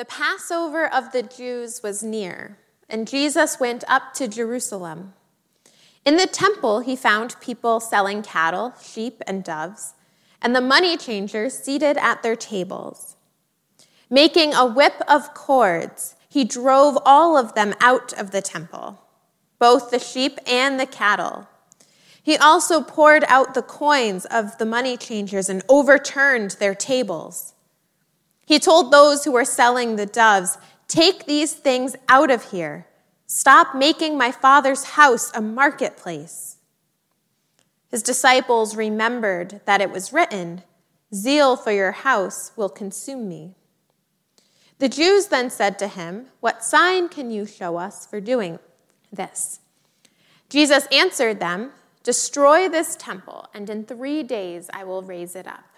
The Passover of the Jews was near, and Jesus went up to Jerusalem. In the temple, he found people selling cattle, sheep, and doves, and the money changers seated at their tables. Making a whip of cords, he drove all of them out of the temple, both the sheep and the cattle. He also poured out the coins of the money changers and overturned their tables. He told those who were selling the doves, Take these things out of here. Stop making my father's house a marketplace. His disciples remembered that it was written, Zeal for your house will consume me. The Jews then said to him, What sign can you show us for doing this? Jesus answered them, Destroy this temple, and in three days I will raise it up.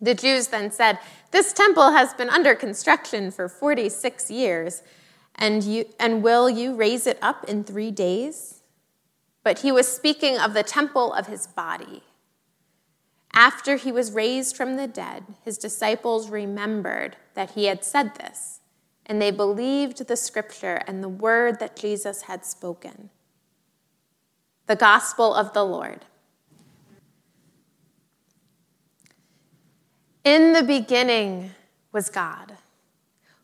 The Jews then said, This temple has been under construction for 46 years, and, you, and will you raise it up in three days? But he was speaking of the temple of his body. After he was raised from the dead, his disciples remembered that he had said this, and they believed the scripture and the word that Jesus had spoken. The gospel of the Lord. In the beginning was God,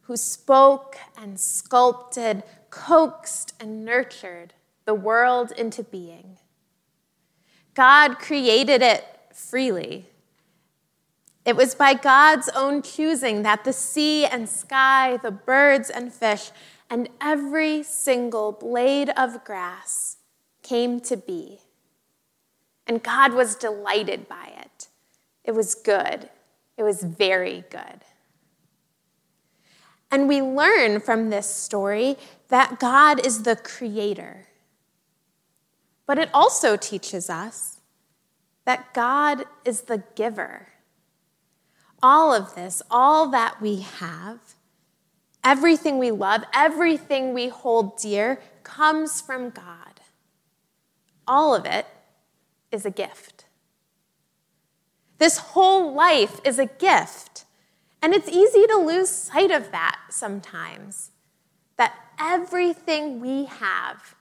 who spoke and sculpted, coaxed and nurtured the world into being. God created it freely. It was by God's own choosing that the sea and sky, the birds and fish, and every single blade of grass came to be. And God was delighted by it. It was good. It was very good. And we learn from this story that God is the creator. But it also teaches us that God is the giver. All of this, all that we have, everything we love, everything we hold dear, comes from God. All of it is a gift. This whole life is a gift. And it's easy to lose sight of that sometimes. That everything we have,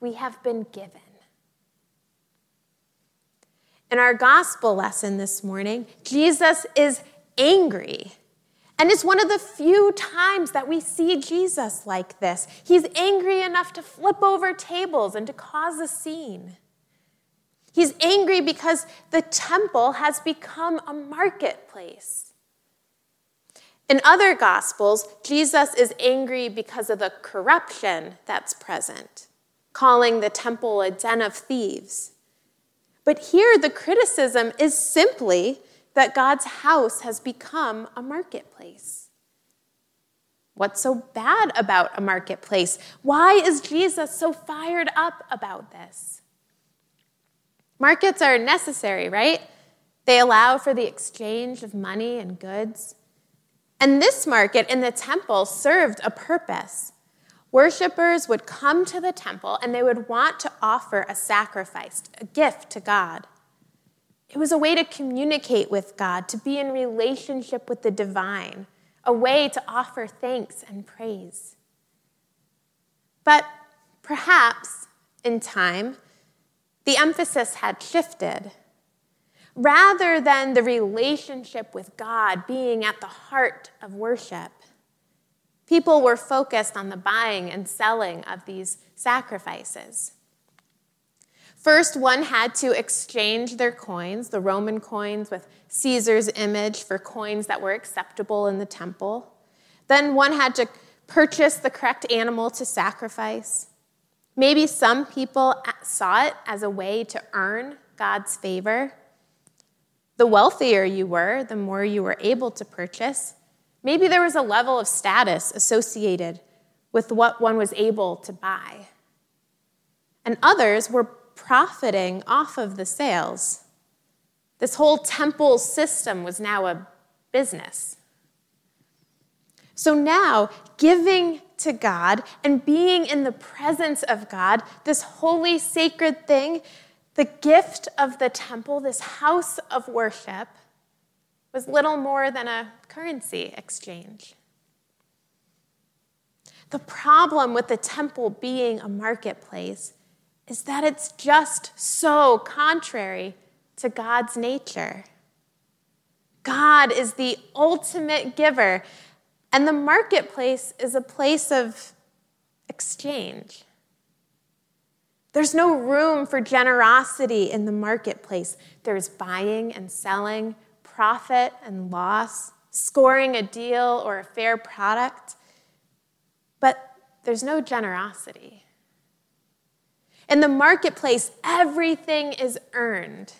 we have been given. In our gospel lesson this morning, Jesus is angry. And it's one of the few times that we see Jesus like this. He's angry enough to flip over tables and to cause a scene. He's angry because the temple has become a marketplace. In other gospels, Jesus is angry because of the corruption that's present, calling the temple a den of thieves. But here, the criticism is simply that God's house has become a marketplace. What's so bad about a marketplace? Why is Jesus so fired up about this? Markets are necessary, right? They allow for the exchange of money and goods. And this market in the temple served a purpose. Worshippers would come to the temple and they would want to offer a sacrifice, a gift to God. It was a way to communicate with God, to be in relationship with the divine, a way to offer thanks and praise. But perhaps in time, the emphasis had shifted. Rather than the relationship with God being at the heart of worship, people were focused on the buying and selling of these sacrifices. First, one had to exchange their coins, the Roman coins with Caesar's image, for coins that were acceptable in the temple. Then one had to purchase the correct animal to sacrifice. Maybe some people saw it as a way to earn God's favor. The wealthier you were, the more you were able to purchase. Maybe there was a level of status associated with what one was able to buy. And others were profiting off of the sales. This whole temple system was now a business. So now, giving to God and being in the presence of God, this holy, sacred thing, the gift of the temple, this house of worship, was little more than a currency exchange. The problem with the temple being a marketplace is that it's just so contrary to God's nature. God is the ultimate giver, and the marketplace is a place of exchange. There's no room for generosity in the marketplace. There's buying and selling, profit and loss, scoring a deal or a fair product. But there's no generosity. In the marketplace, everything is earned.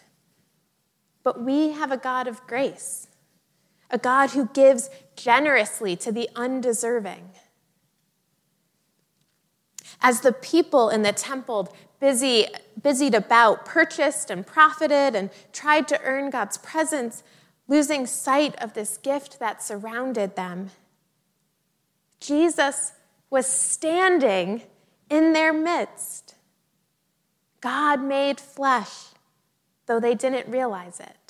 But we have a God of grace, a God who gives generously to the undeserving. As the people in the temple busy, busied about, purchased and profited and tried to earn God's presence, losing sight of this gift that surrounded them, Jesus was standing in their midst. God made flesh, though they didn't realize it.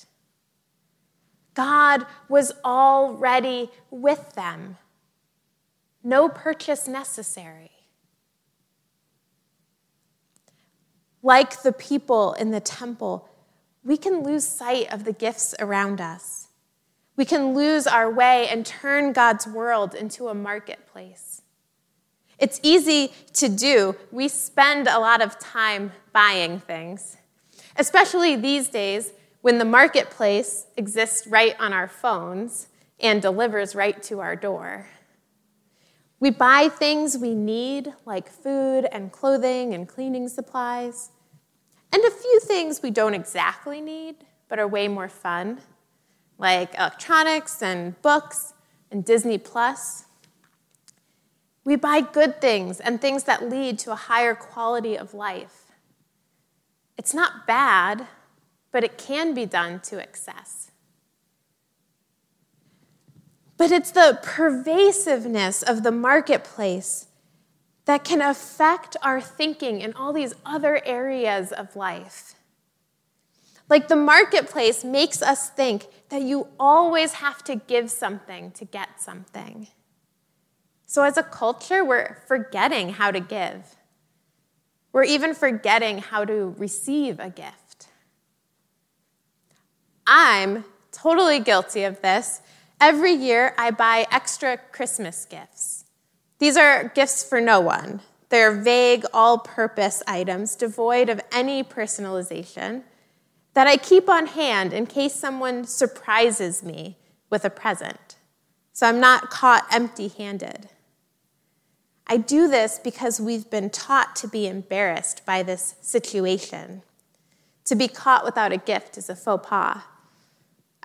God was already with them. No purchase necessary. Like the people in the temple, we can lose sight of the gifts around us. We can lose our way and turn God's world into a marketplace. It's easy to do. We spend a lot of time buying things, especially these days when the marketplace exists right on our phones and delivers right to our door. We buy things we need, like food and clothing and cleaning supplies, and a few things we don't exactly need, but are way more fun, like electronics and books and Disney Plus. We buy good things and things that lead to a higher quality of life. It's not bad, but it can be done to excess. But it's the pervasiveness of the marketplace that can affect our thinking in all these other areas of life. Like the marketplace makes us think that you always have to give something to get something. So, as a culture, we're forgetting how to give. We're even forgetting how to receive a gift. I'm totally guilty of this. Every year, I buy extra Christmas gifts. These are gifts for no one. They're vague, all purpose items devoid of any personalization that I keep on hand in case someone surprises me with a present. So I'm not caught empty handed. I do this because we've been taught to be embarrassed by this situation. To be caught without a gift is a faux pas.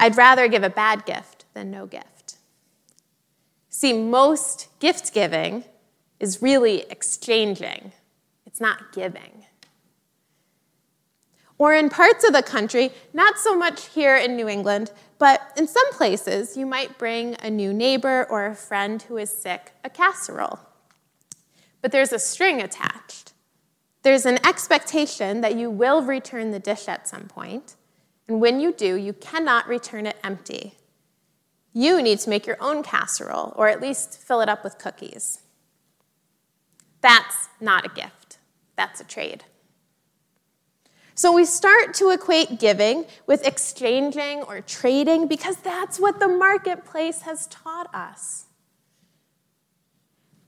I'd rather give a bad gift than no gift. See, most gift giving is really exchanging, it's not giving. Or in parts of the country, not so much here in New England, but in some places, you might bring a new neighbor or a friend who is sick a casserole but there's a string attached. There's an expectation that you will return the dish at some point, and when you do, you cannot return it empty. You need to make your own casserole, or at least fill it up with cookies. That's not a gift, that's a trade. So we start to equate giving with exchanging or trading because that's what the marketplace has taught us.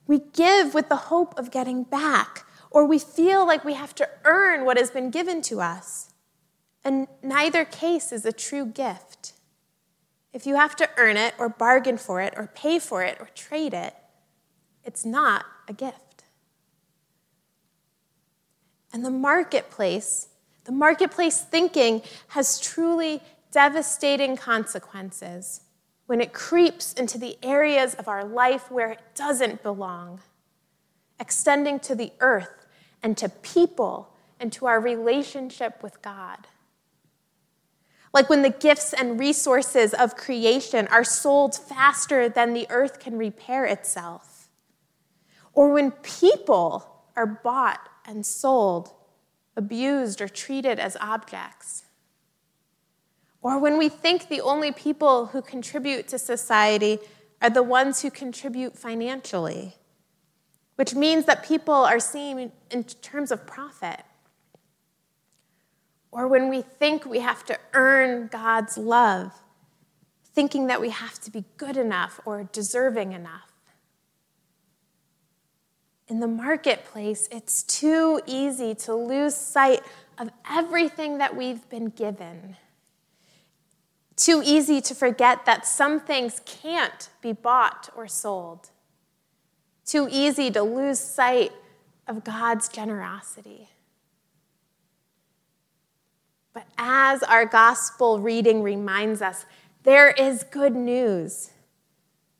We give with the hope of getting back, or we feel like we have to earn what has been given to us. And neither case is a true gift. If you have to earn it, or bargain for it, or pay for it, or trade it, it's not a gift. And the marketplace, the marketplace thinking has truly devastating consequences when it creeps into the areas of our life where it doesn't belong, extending to the earth and to people and to our relationship with God. Like when the gifts and resources of creation are sold faster than the earth can repair itself. Or when people are bought and sold, abused, or treated as objects. Or when we think the only people who contribute to society are the ones who contribute financially. which means that people are seen in terms of profit. Or when we think we have to earn God's love, thinking that we have to be good enough or deserving enough. In the marketplace, it's too easy to lose sight of everything that we've been given. Too easy to forget that some things can't be bought or sold. Too easy to lose sight of God's generosity. But as our gospel reading reminds us, there is good news.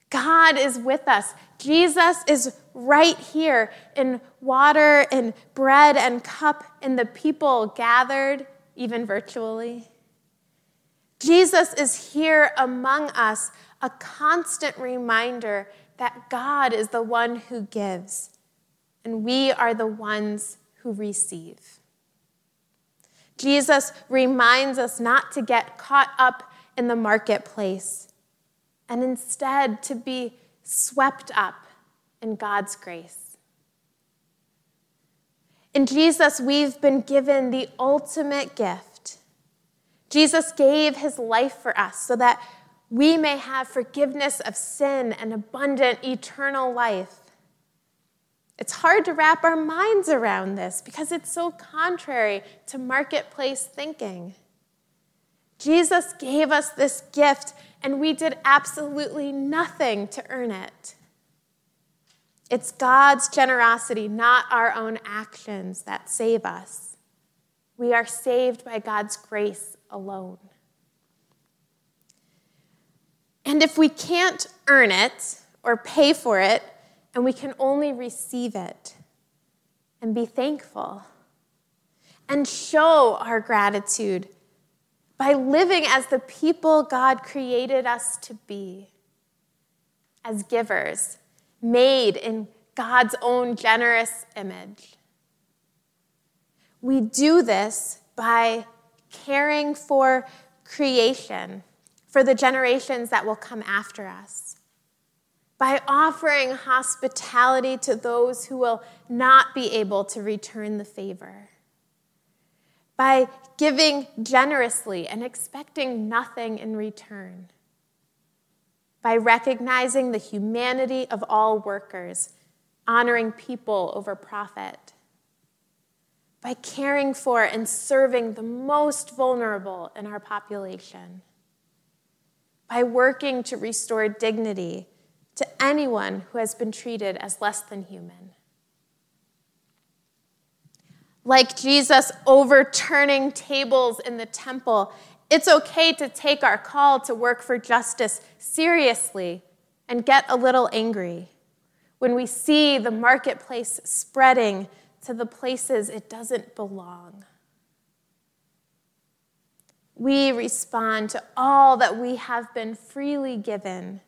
God is with us. Jesus is right here in water and bread and cup in the people gathered, even virtually. Jesus is here among us, a constant reminder that God is the one who gives, and we are the ones who receive. Jesus reminds us not to get caught up in the marketplace and instead to be swept up in God's grace. In Jesus, we've been given the ultimate gift. Jesus gave his life for us so that we may have forgiveness of sin and abundant eternal life. It's hard to wrap our minds around this because it's so contrary to marketplace thinking. Jesus gave us this gift, and we did absolutely nothing to earn it. It's God's generosity, not our own actions, that save us. We are saved by God's grace alone. And if we can't earn it or pay for it, and we can only receive it and be thankful and show our gratitude by living as the people God created us to be, as givers, made in God's own generous image. We do this by caring for creation for the generations that will come after us. By offering hospitality to those who will not be able to return the favor. By giving generously and expecting nothing in return. By recognizing the humanity of all workers, honoring people over profit. By caring for and serving the most vulnerable in our population by working to restore dignity to anyone who has been treated as less than human. Like Jesus overturning tables in the temple, it's okay to take our call to work for justice seriously and get a little angry when we see the marketplace spreading to the places it doesn't belong we respond to all that we have been freely given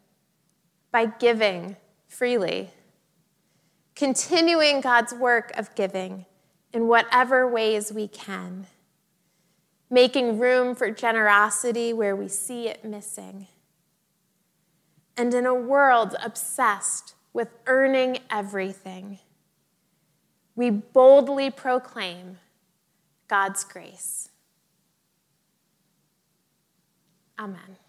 by giving freely, continuing God's work of giving in whatever ways we can, making room for generosity where we see it missing. And in a world obsessed with earning everything, we boldly proclaim God's grace. Amen.